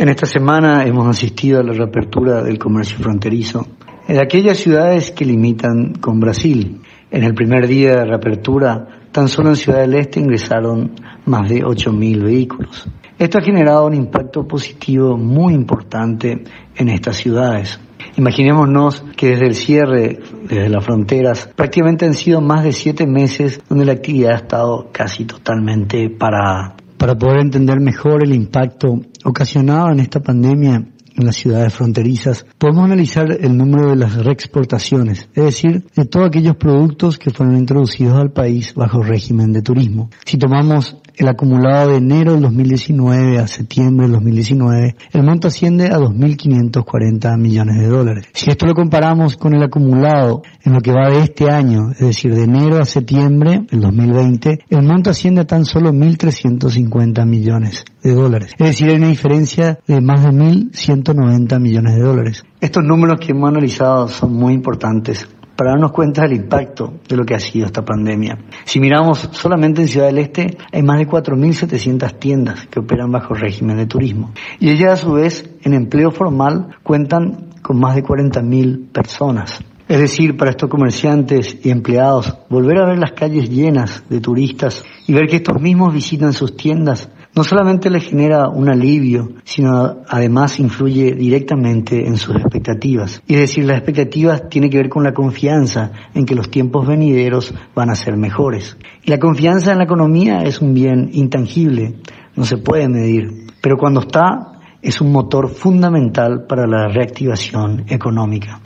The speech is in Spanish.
En esta semana hemos asistido a la reapertura del comercio fronterizo en aquellas ciudades que limitan con Brasil. En el primer día de reapertura, tan solo en Ciudad del Este ingresaron más de 8.000 vehículos. Esto ha generado un impacto positivo muy importante en estas ciudades. Imaginémonos que desde el cierre, desde las fronteras, prácticamente han sido más de siete meses donde la actividad ha estado casi totalmente parada. Para poder entender mejor el impacto ocasionado en esta pandemia en las ciudades fronterizas, podemos analizar el número de las reexportaciones, es decir, de todos aquellos productos que fueron introducidos al país bajo régimen de turismo. Si tomamos el acumulado de enero del 2019 a septiembre del 2019, el monto asciende a 2.540 millones de dólares. Si esto lo comparamos con el acumulado en lo que va de este año, es decir, de enero a septiembre del 2020, el monto asciende a tan solo 1.350 millones de dólares. Es decir, hay una diferencia de más de 1.190 millones de dólares. Estos números que hemos analizado son muy importantes para darnos cuenta del impacto de lo que ha sido esta pandemia. Si miramos solamente en Ciudad del Este, hay más de 4.700 tiendas que operan bajo régimen de turismo. Y ellas a su vez, en empleo formal, cuentan con más de 40.000 personas. Es decir, para estos comerciantes y empleados, volver a ver las calles llenas de turistas y ver que estos mismos visitan sus tiendas no solamente le genera un alivio, sino además influye directamente en sus expectativas. Es decir, las expectativas tienen que ver con la confianza en que los tiempos venideros van a ser mejores. Y la confianza en la economía es un bien intangible, no se puede medir, pero cuando está es un motor fundamental para la reactivación económica.